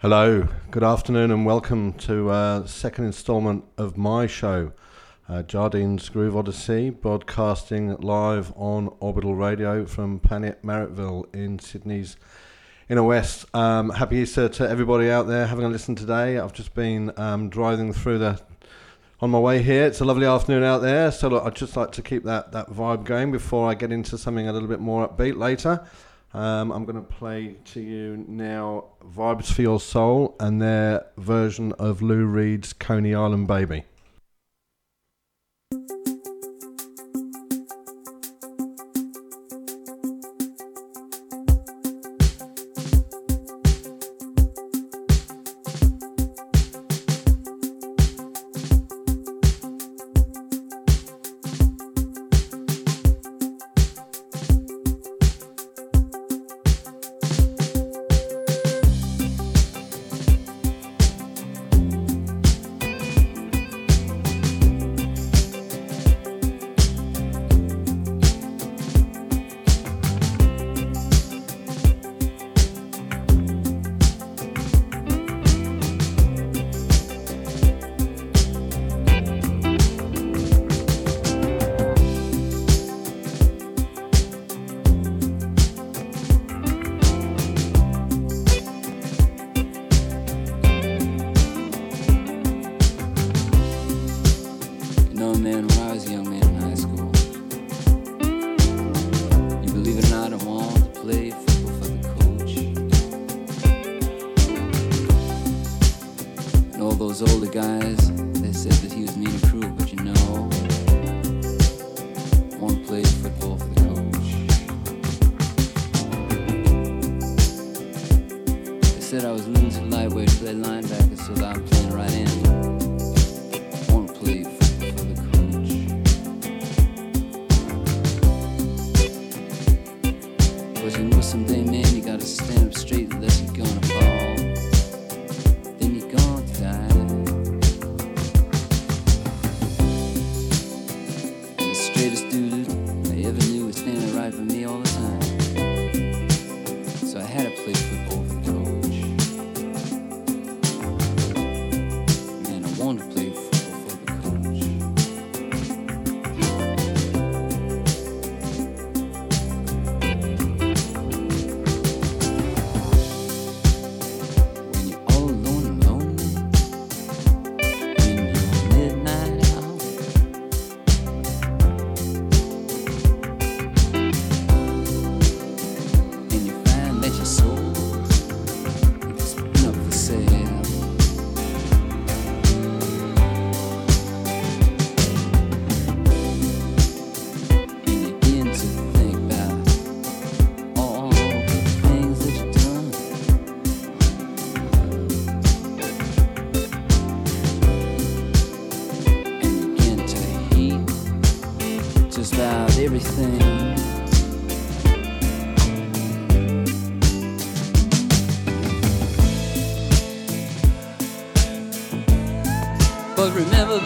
Hello, good afternoon, and welcome to uh, second instalment of my show, uh, Jardine's Groove Odyssey, broadcasting live on Orbital Radio from Planet Marrickville in Sydney's inner west. Um, happy Easter to everybody out there having a listen today. I've just been um, driving through the on my way here. It's a lovely afternoon out there, so look, I'd just like to keep that that vibe going before I get into something a little bit more upbeat later. Um, I'm going to play to you now Vibes for Your Soul and their version of Lou Reed's Coney Island Baby.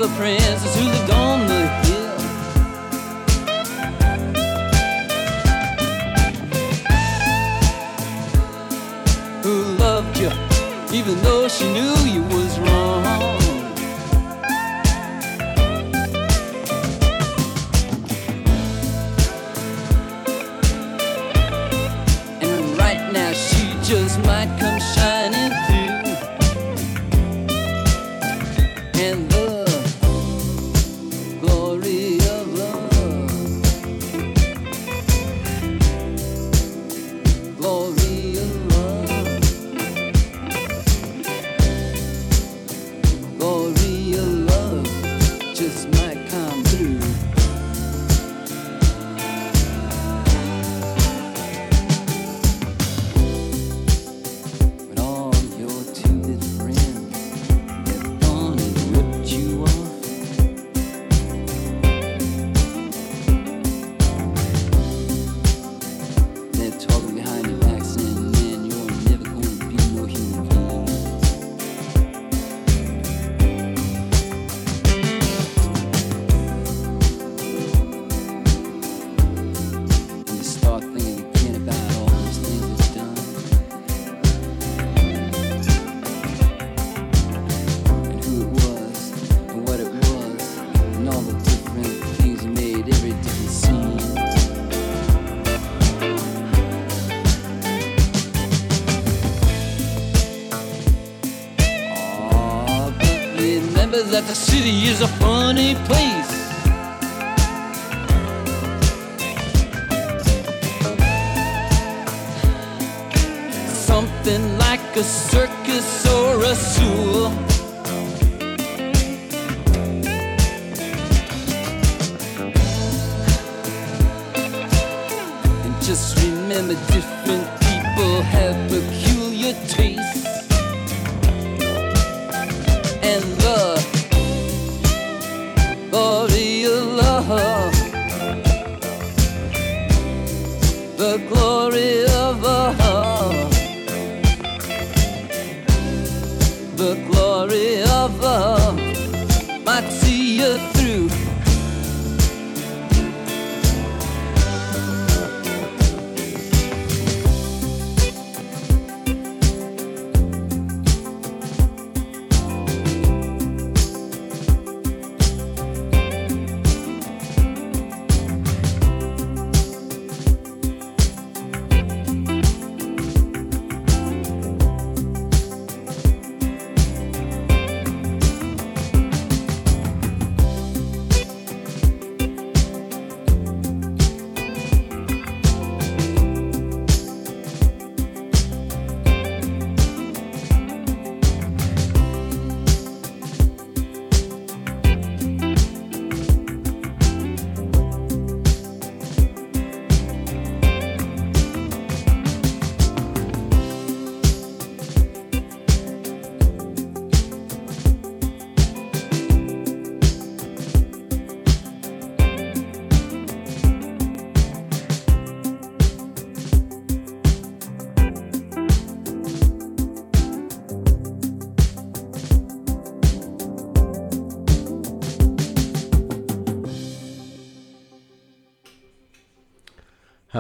the princess who lived on the hill. Who loved you even though she knew you was wrong.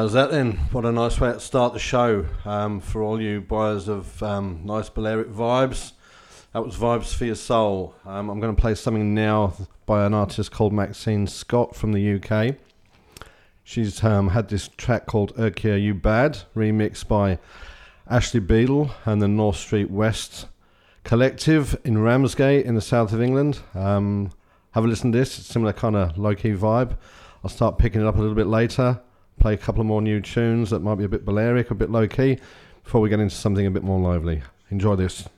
How's that then? What a nice way to start the show um, for all you buyers of um, nice Balearic vibes. That was Vibes for Your Soul. Um, I'm going to play something now by an artist called Maxine Scott from the UK. She's um, had this track called Urkia You Bad, remixed by Ashley Beadle and the North Street West Collective in Ramsgate in the south of England. Um, have a listen to this, similar kind of low key vibe. I'll start picking it up a little bit later, play a couple of more new tunes that might be a bit Balearic, a bit low key, before we get into something a bit more lively. Enjoy this.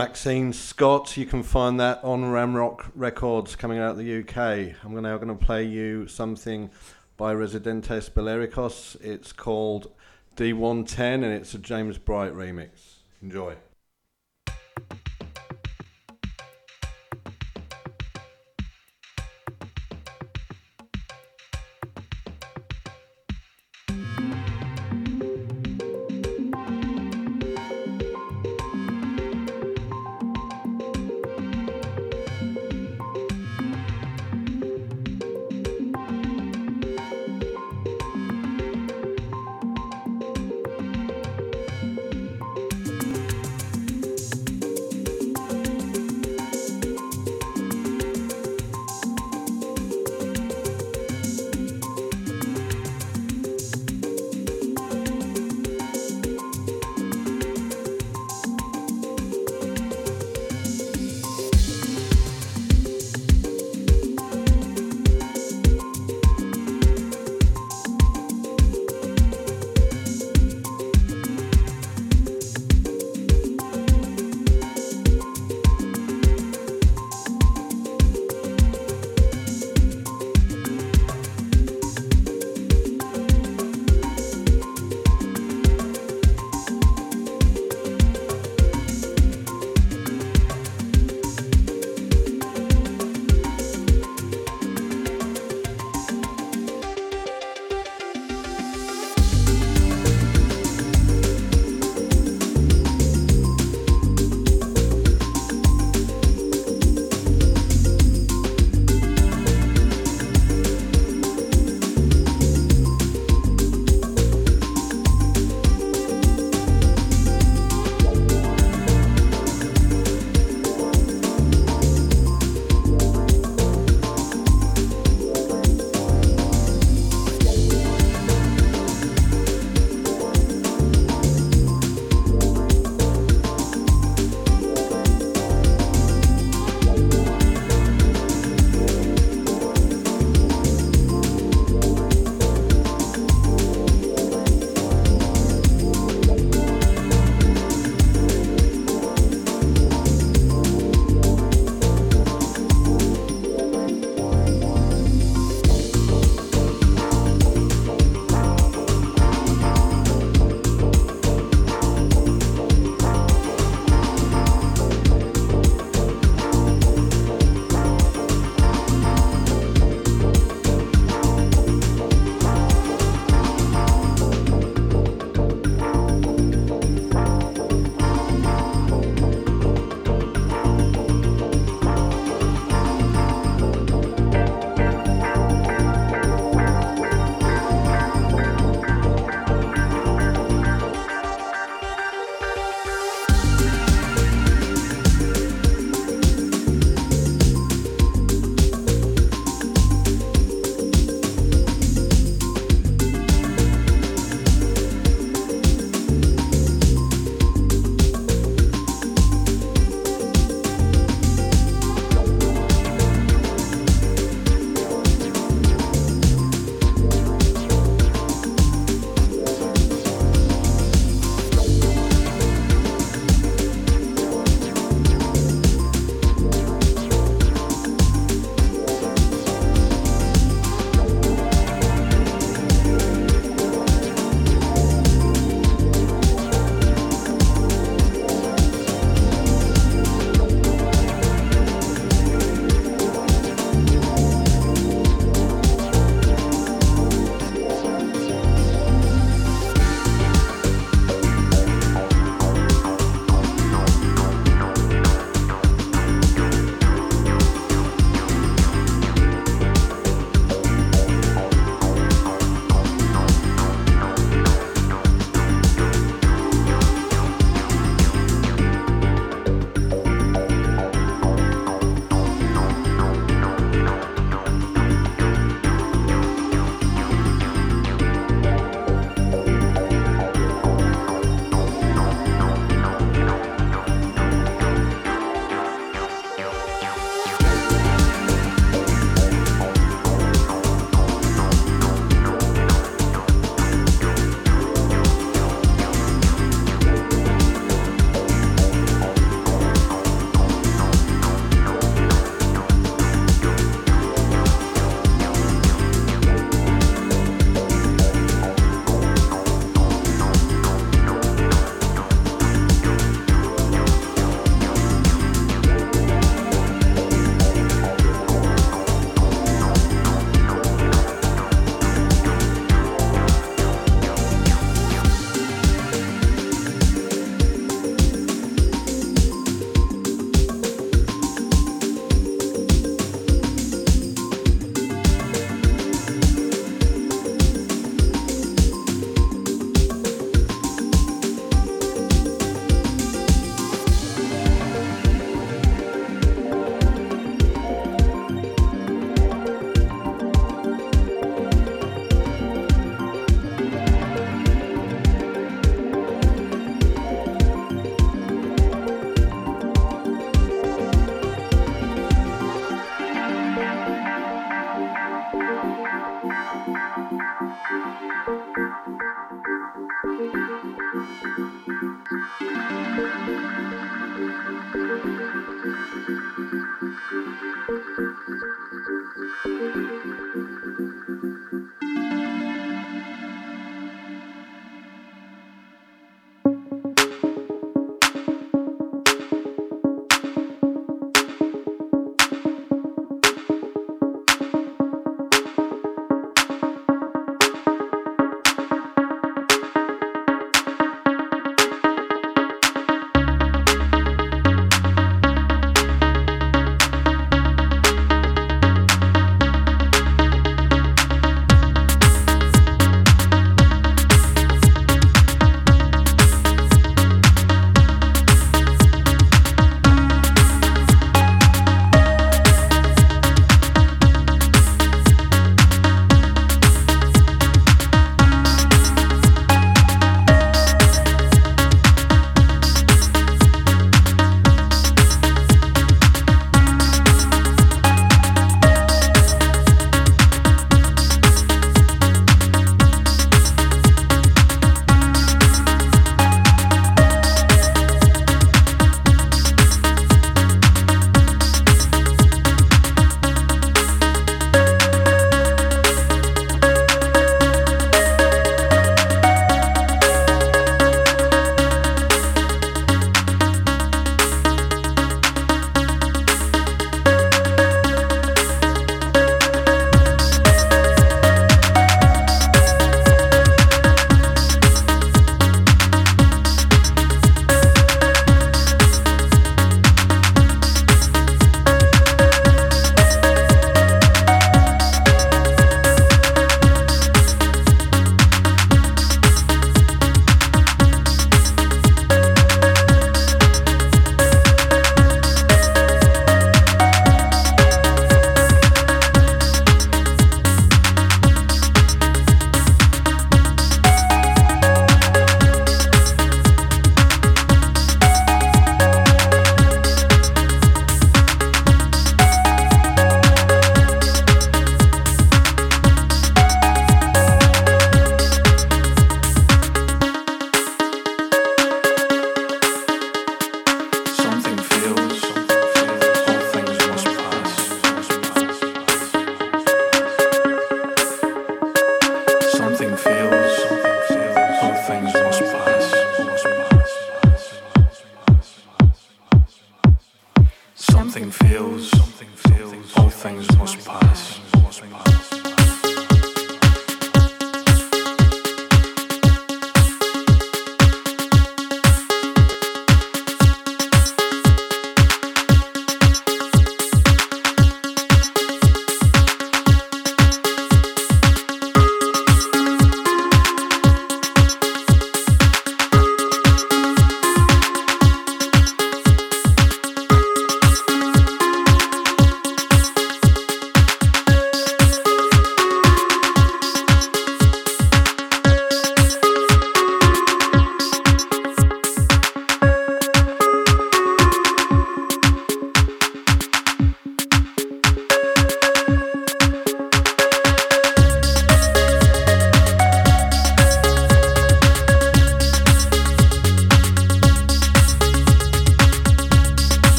Maxine Scott. You can find that on Ramrock Records coming out of the UK. I'm now going to play you something by Residentes Belericos. It's called D110 and it's a James Bright remix. Enjoy.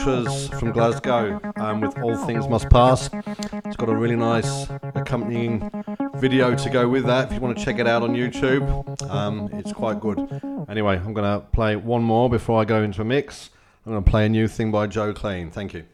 Acid from Glasgow um, with All Things Must Pass. It's got a really nice accompanying video to go with that if you want to check it out on YouTube. Um, it's quite good. Anyway, I'm going to play one more before I go into a mix. I'm going to play a new thing by Joe Clean. Thank you.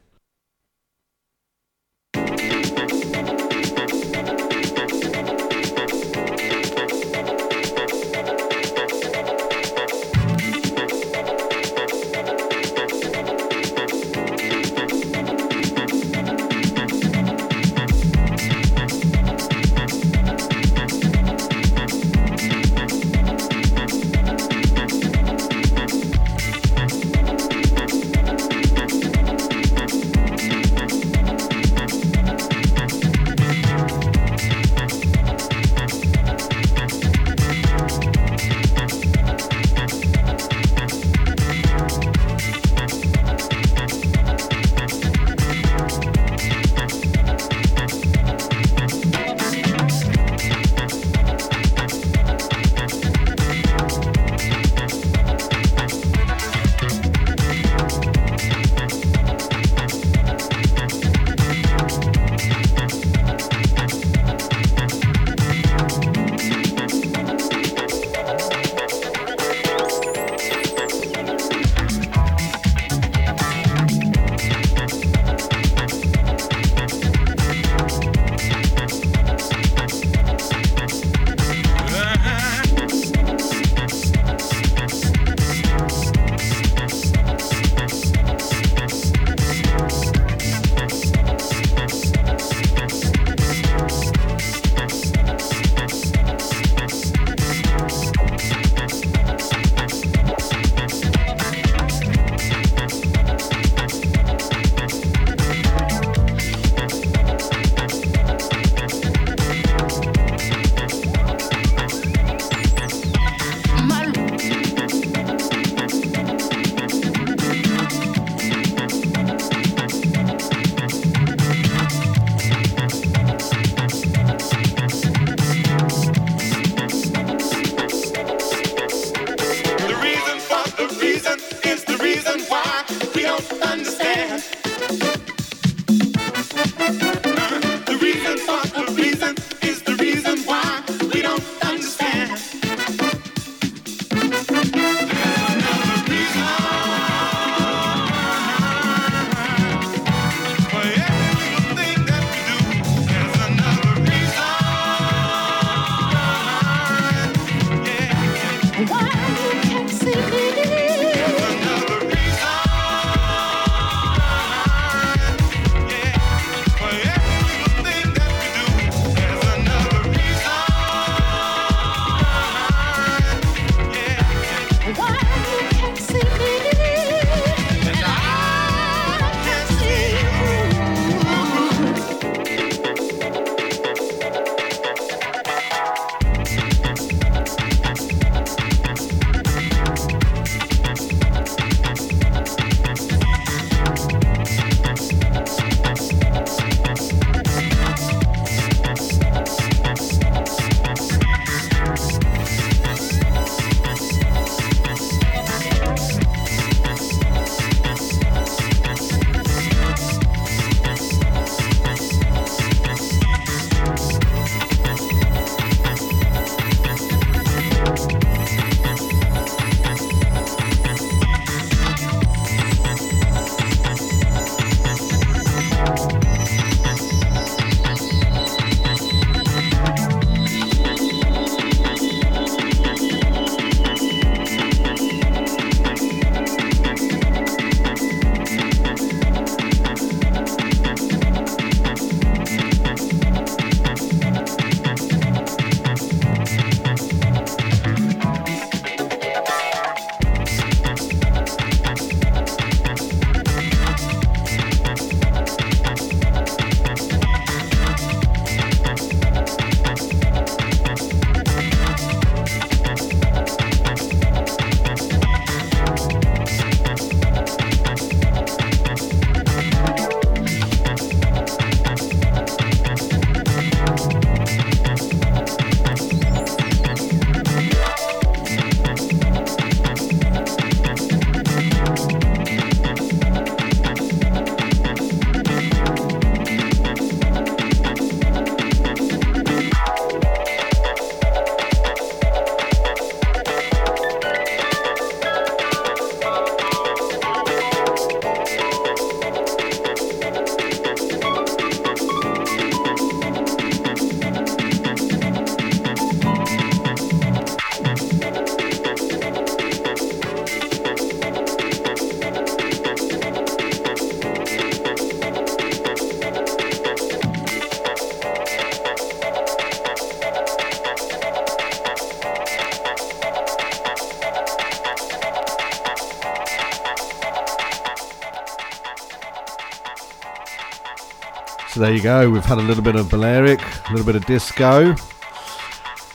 There you go. We've had a little bit of Balearic, a little bit of disco,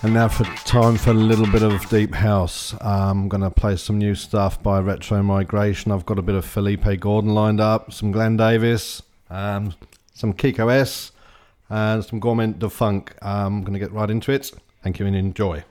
and now for time for a little bit of deep house. I'm going to play some new stuff by Retro Migration. I've got a bit of Felipe Gordon lined up, some Glenn Davis, um, some Kiko S, and some Gourmet Defunk. I'm going to get right into it. Thank you and enjoy.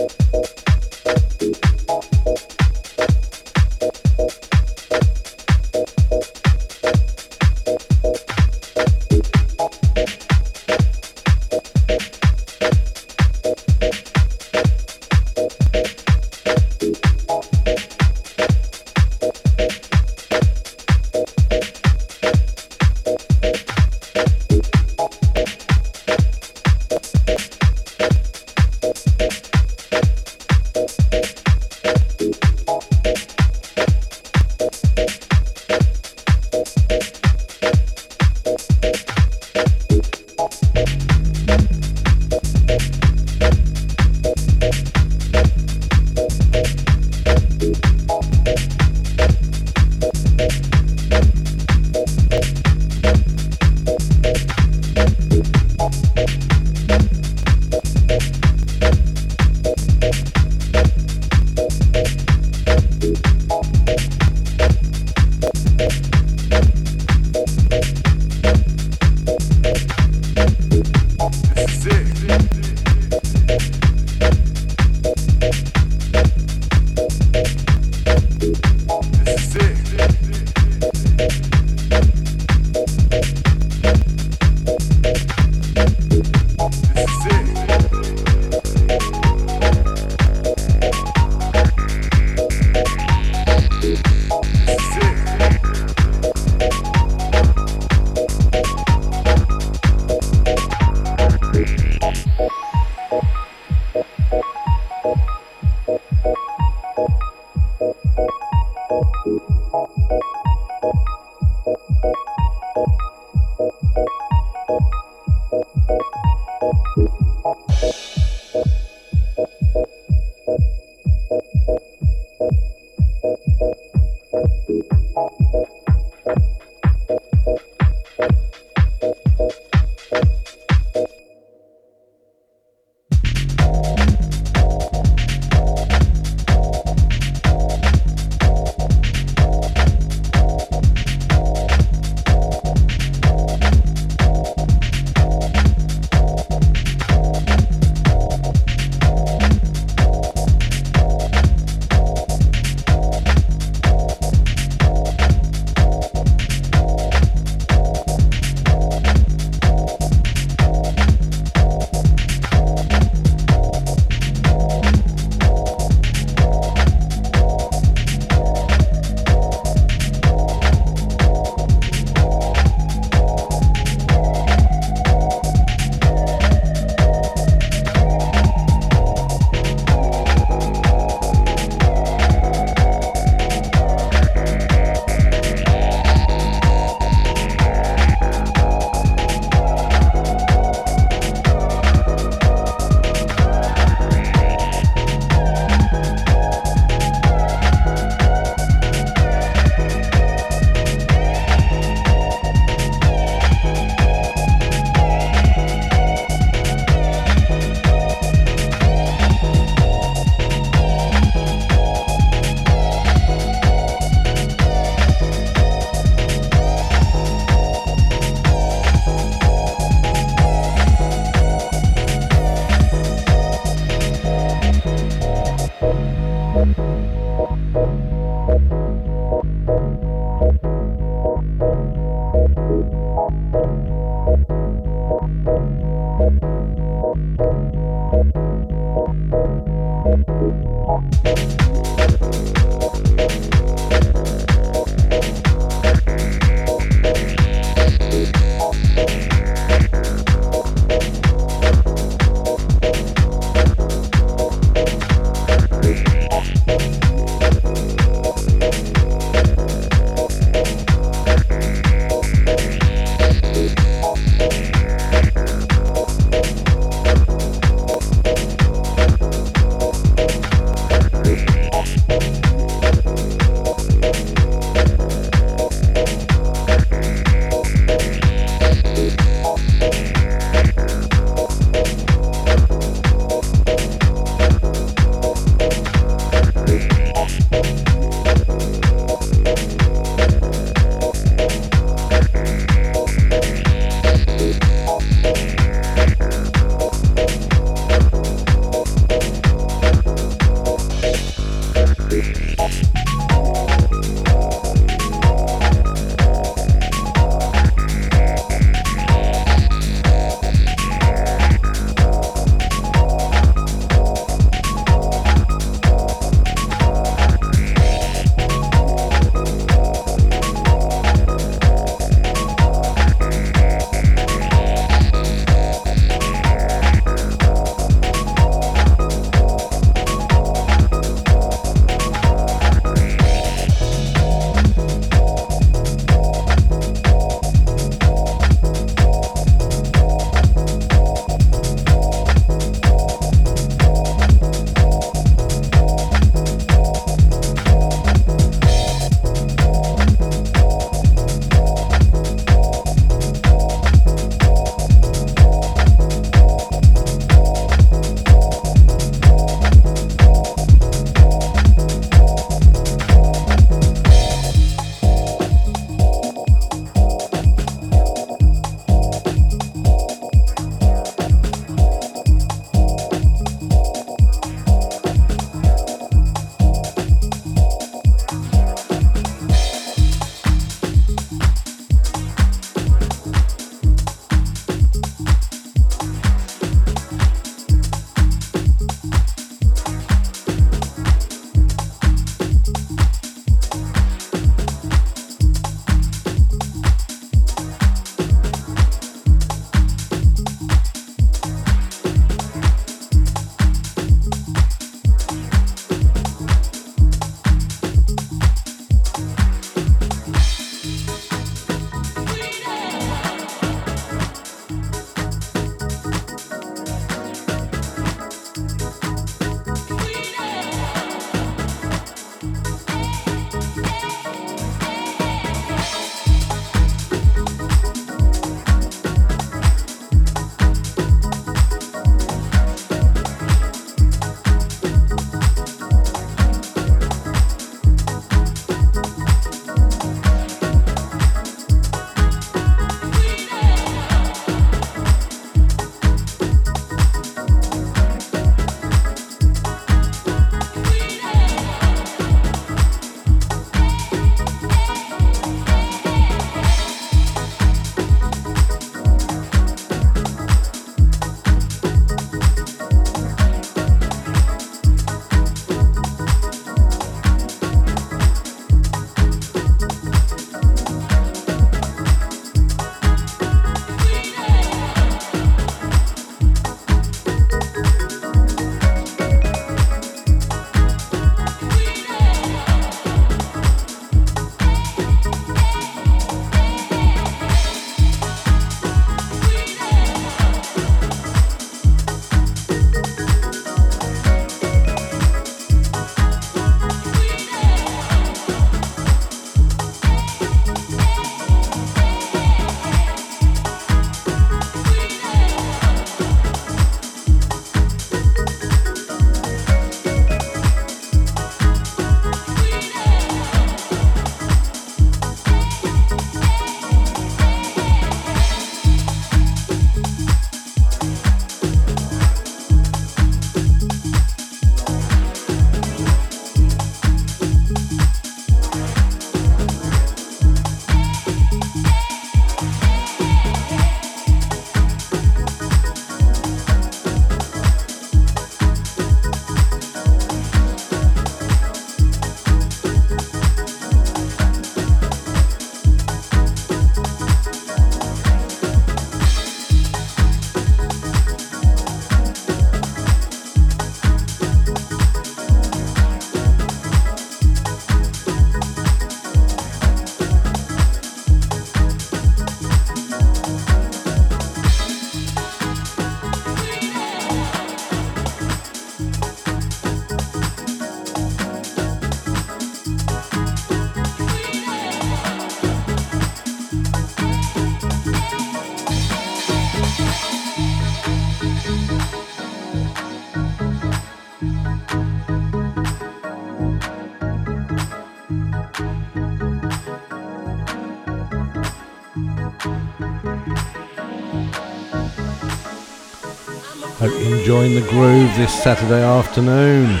Hope you're enjoying the groove this Saturday afternoon.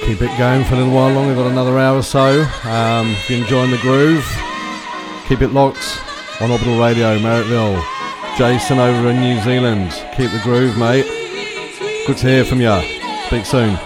Keep it going for a little while longer, We've got another hour or so. Um, if you're enjoying the groove, keep it locked on Orbital Radio, Marrickville. Jason over in New Zealand, keep the groove, mate. Good to hear from you. Speak soon.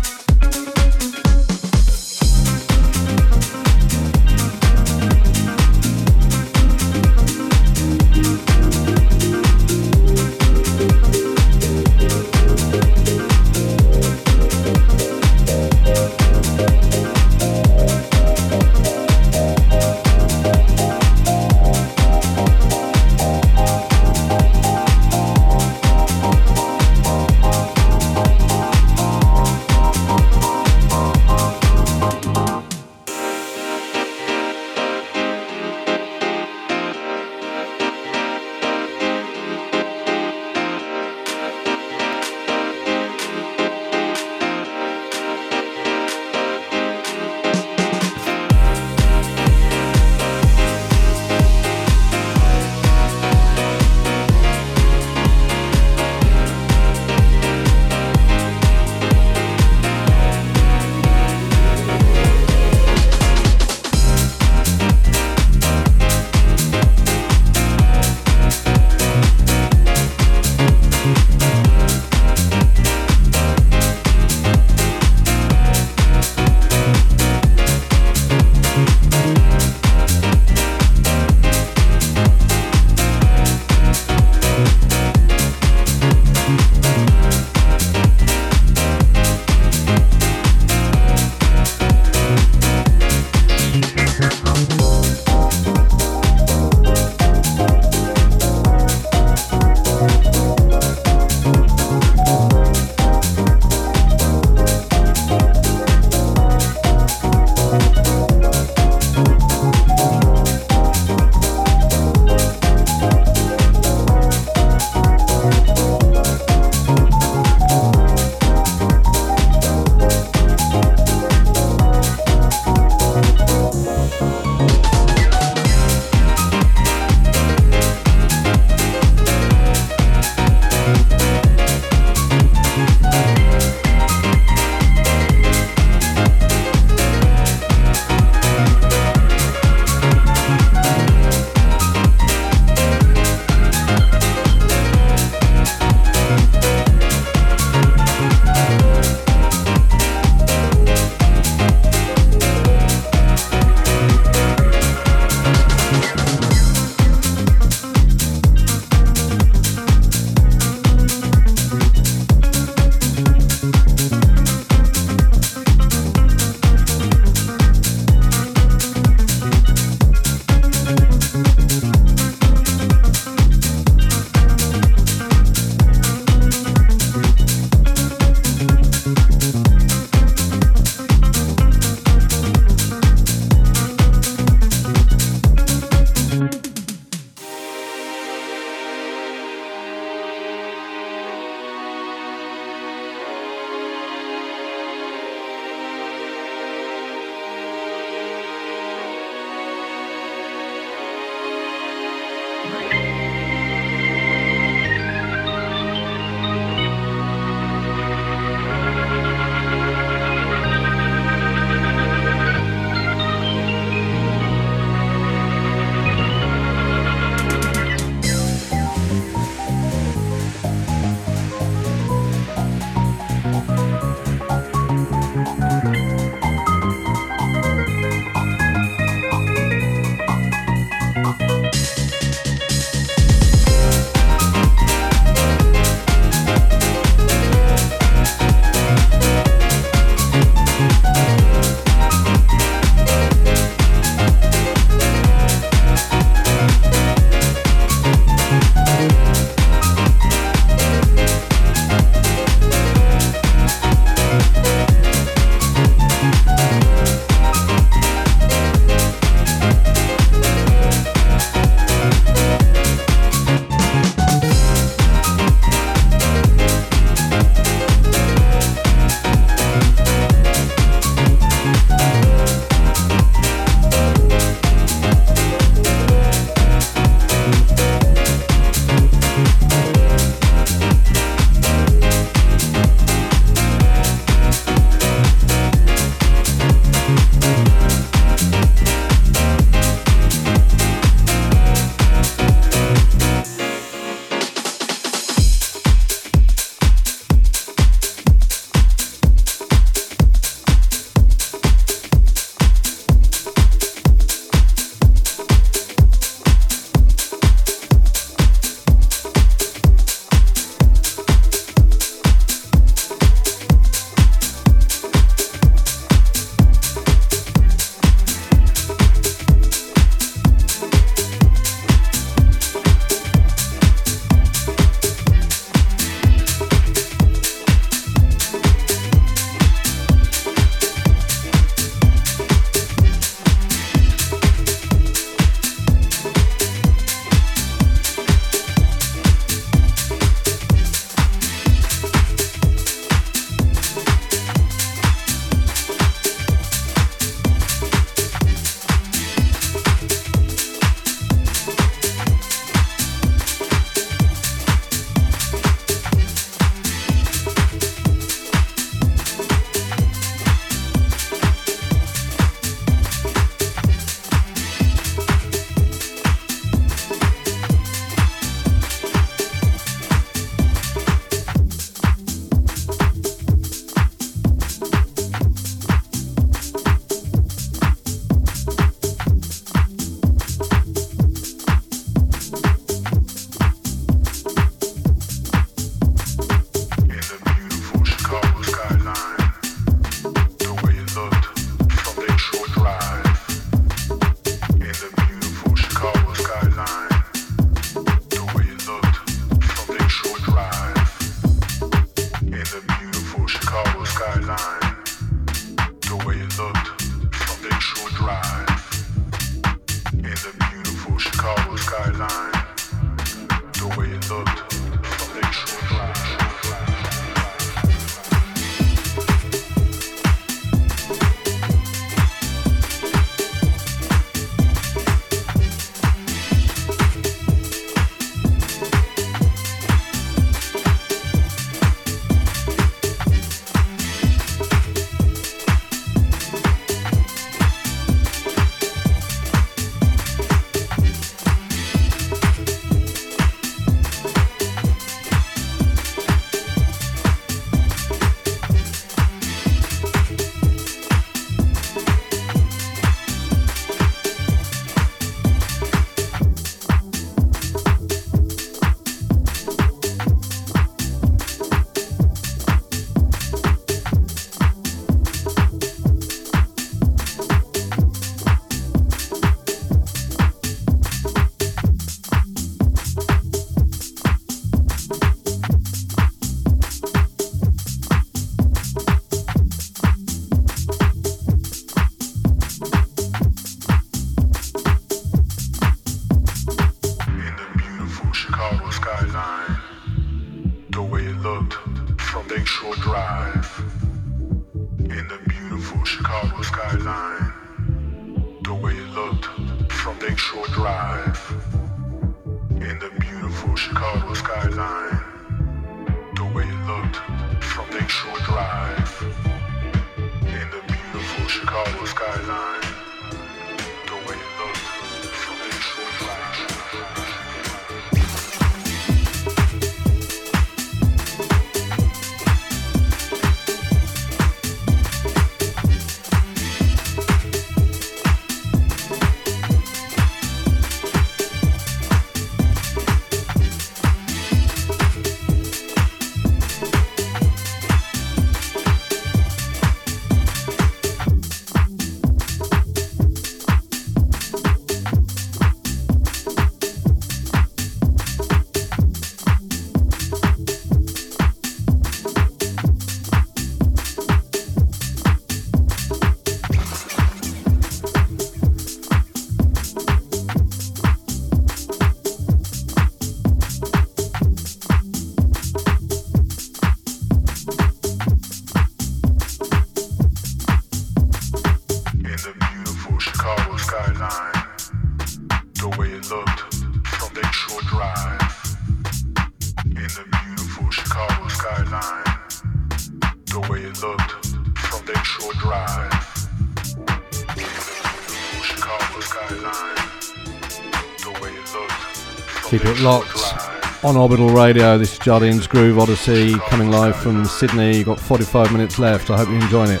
On Orbital Radio. This is Jardine's Groove Odyssey coming live from Sydney. You've got 45 minutes left. I hope you're enjoying it.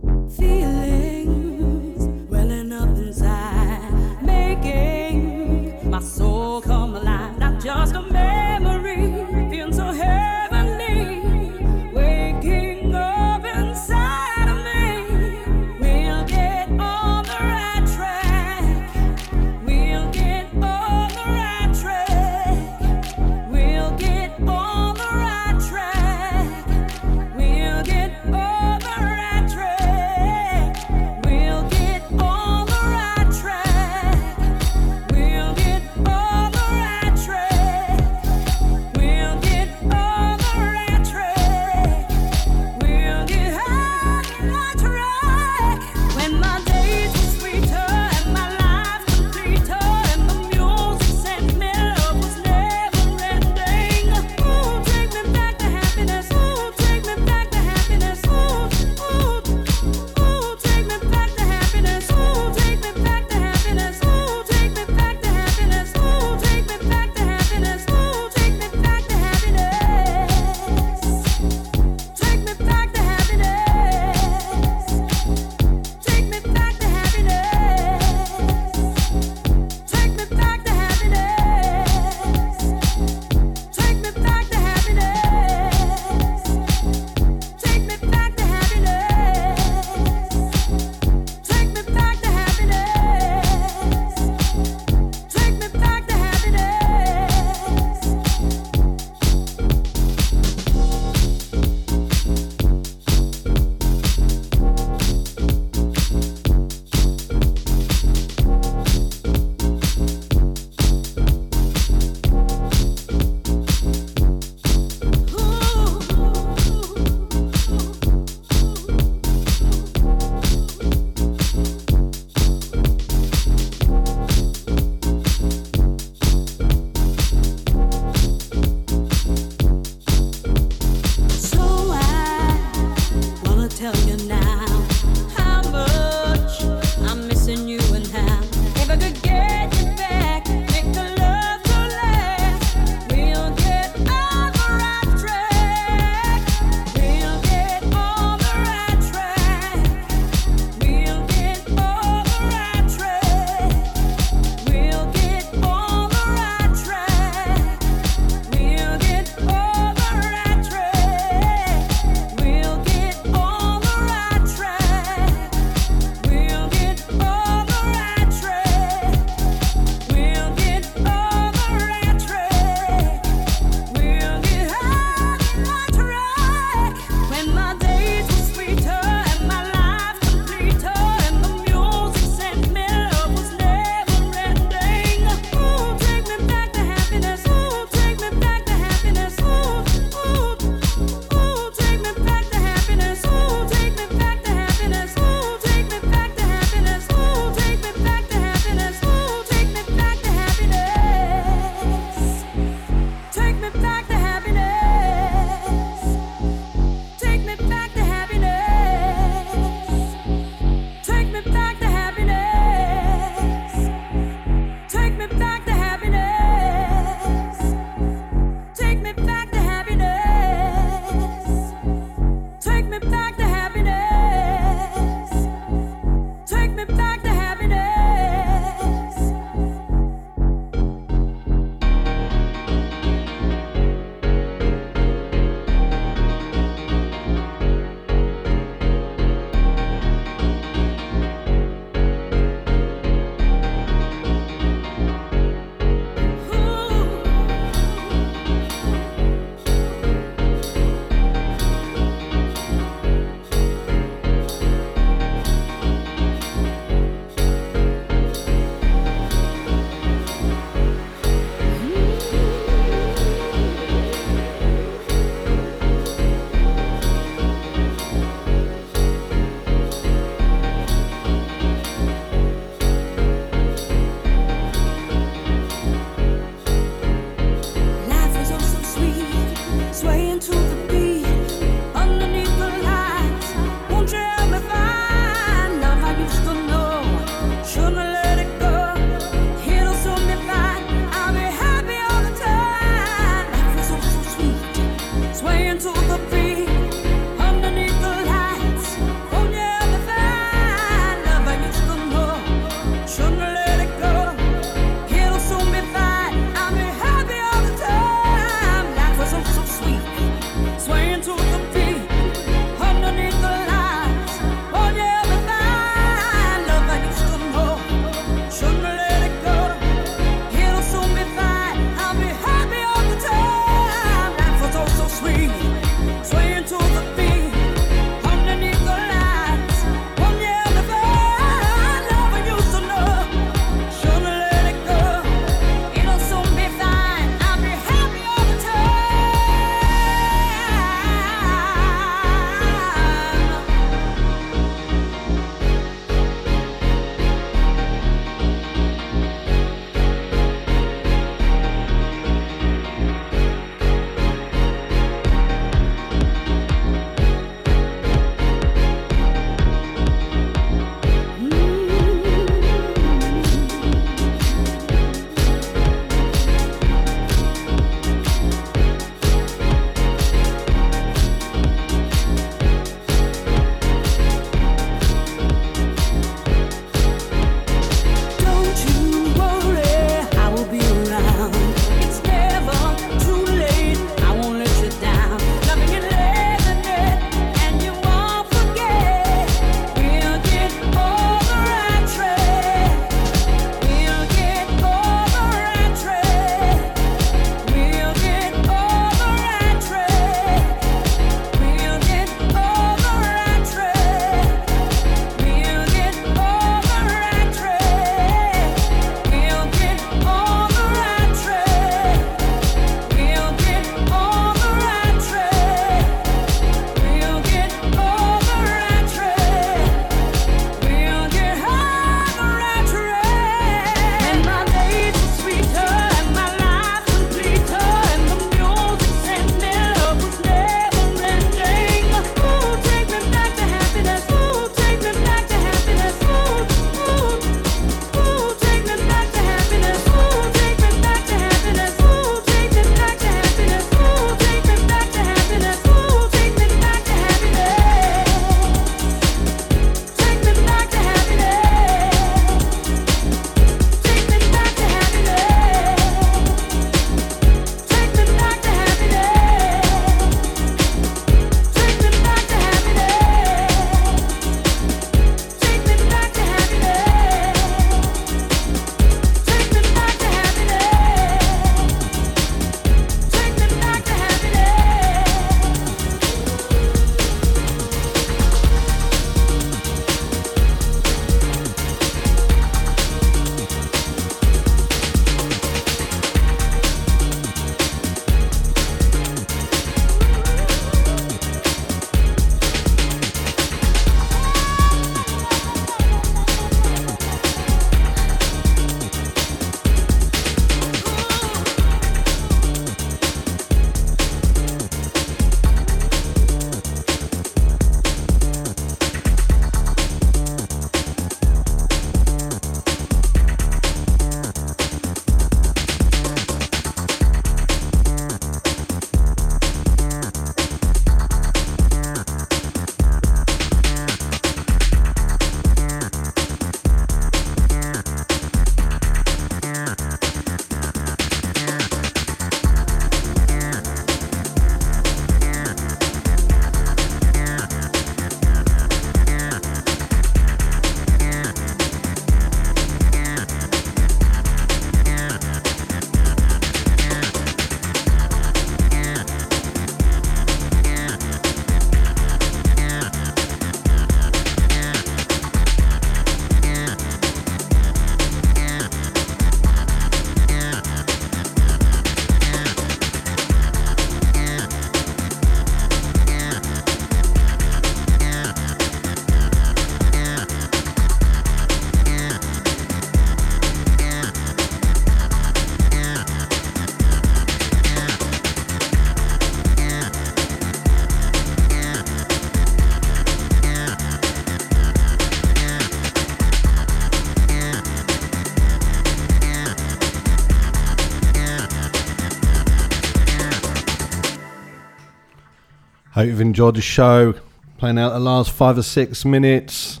Hope you've enjoyed the show. Playing out the last five or six minutes.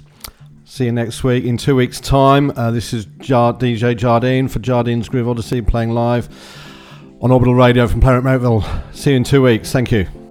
See you next week. In two weeks' time, uh, this is Jar- DJ Jardine for Jardine's Groove Odyssey playing live on Orbital Radio from Planet Marrickville. See you in two weeks. Thank you.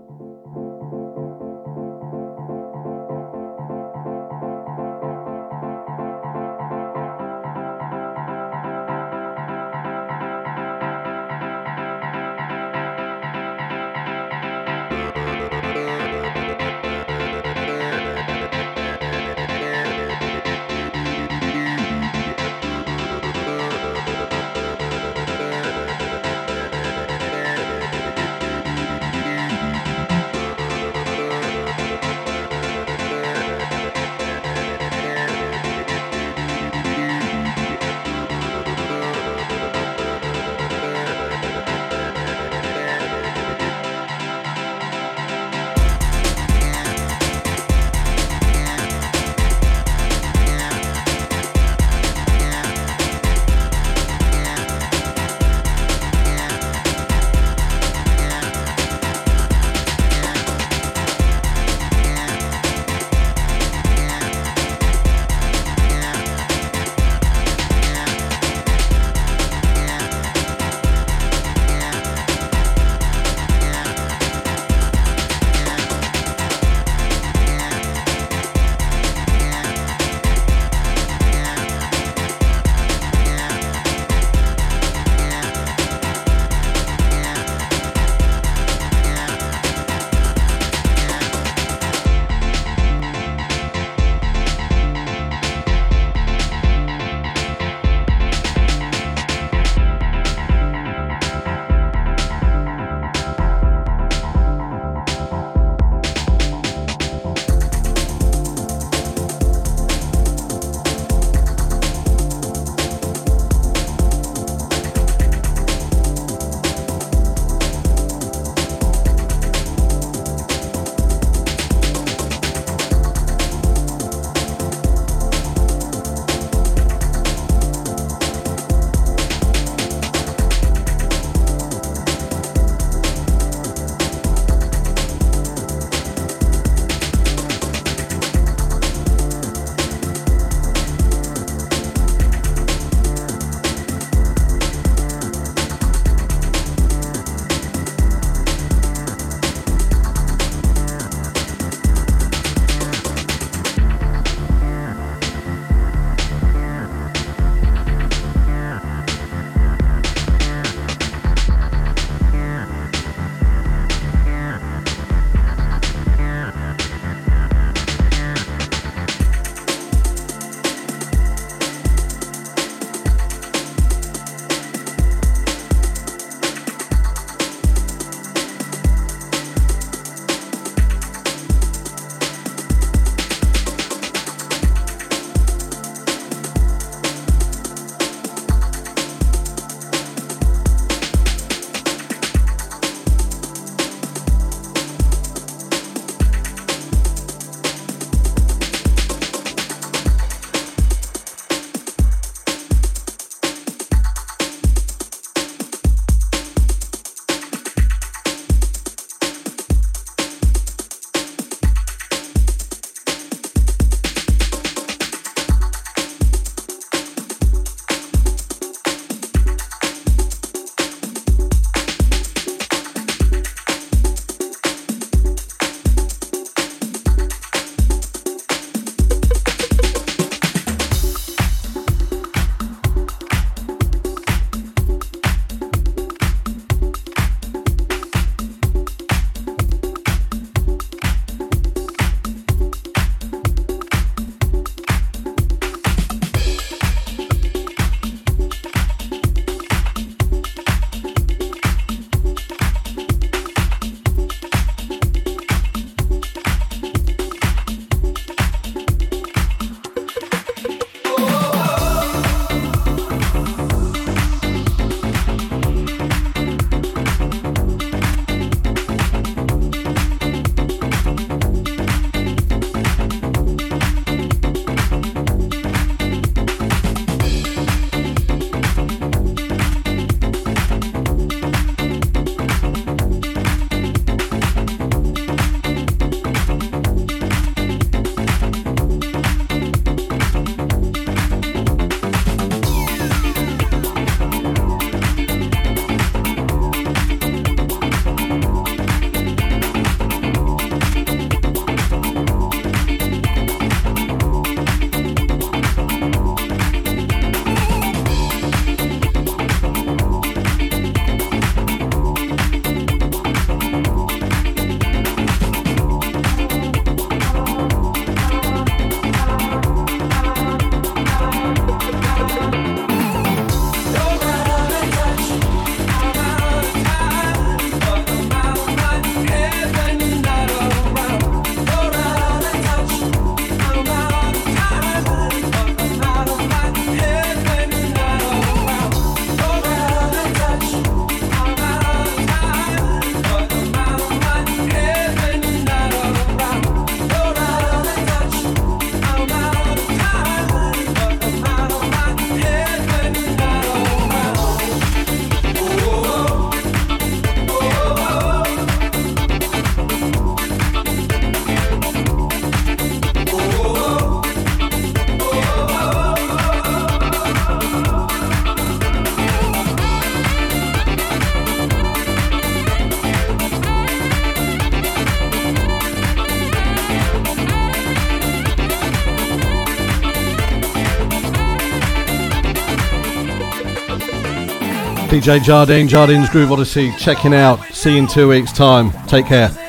DJ Jardine, Jardine's Groove Odyssey, checking out. See you in two weeks' time. Take care.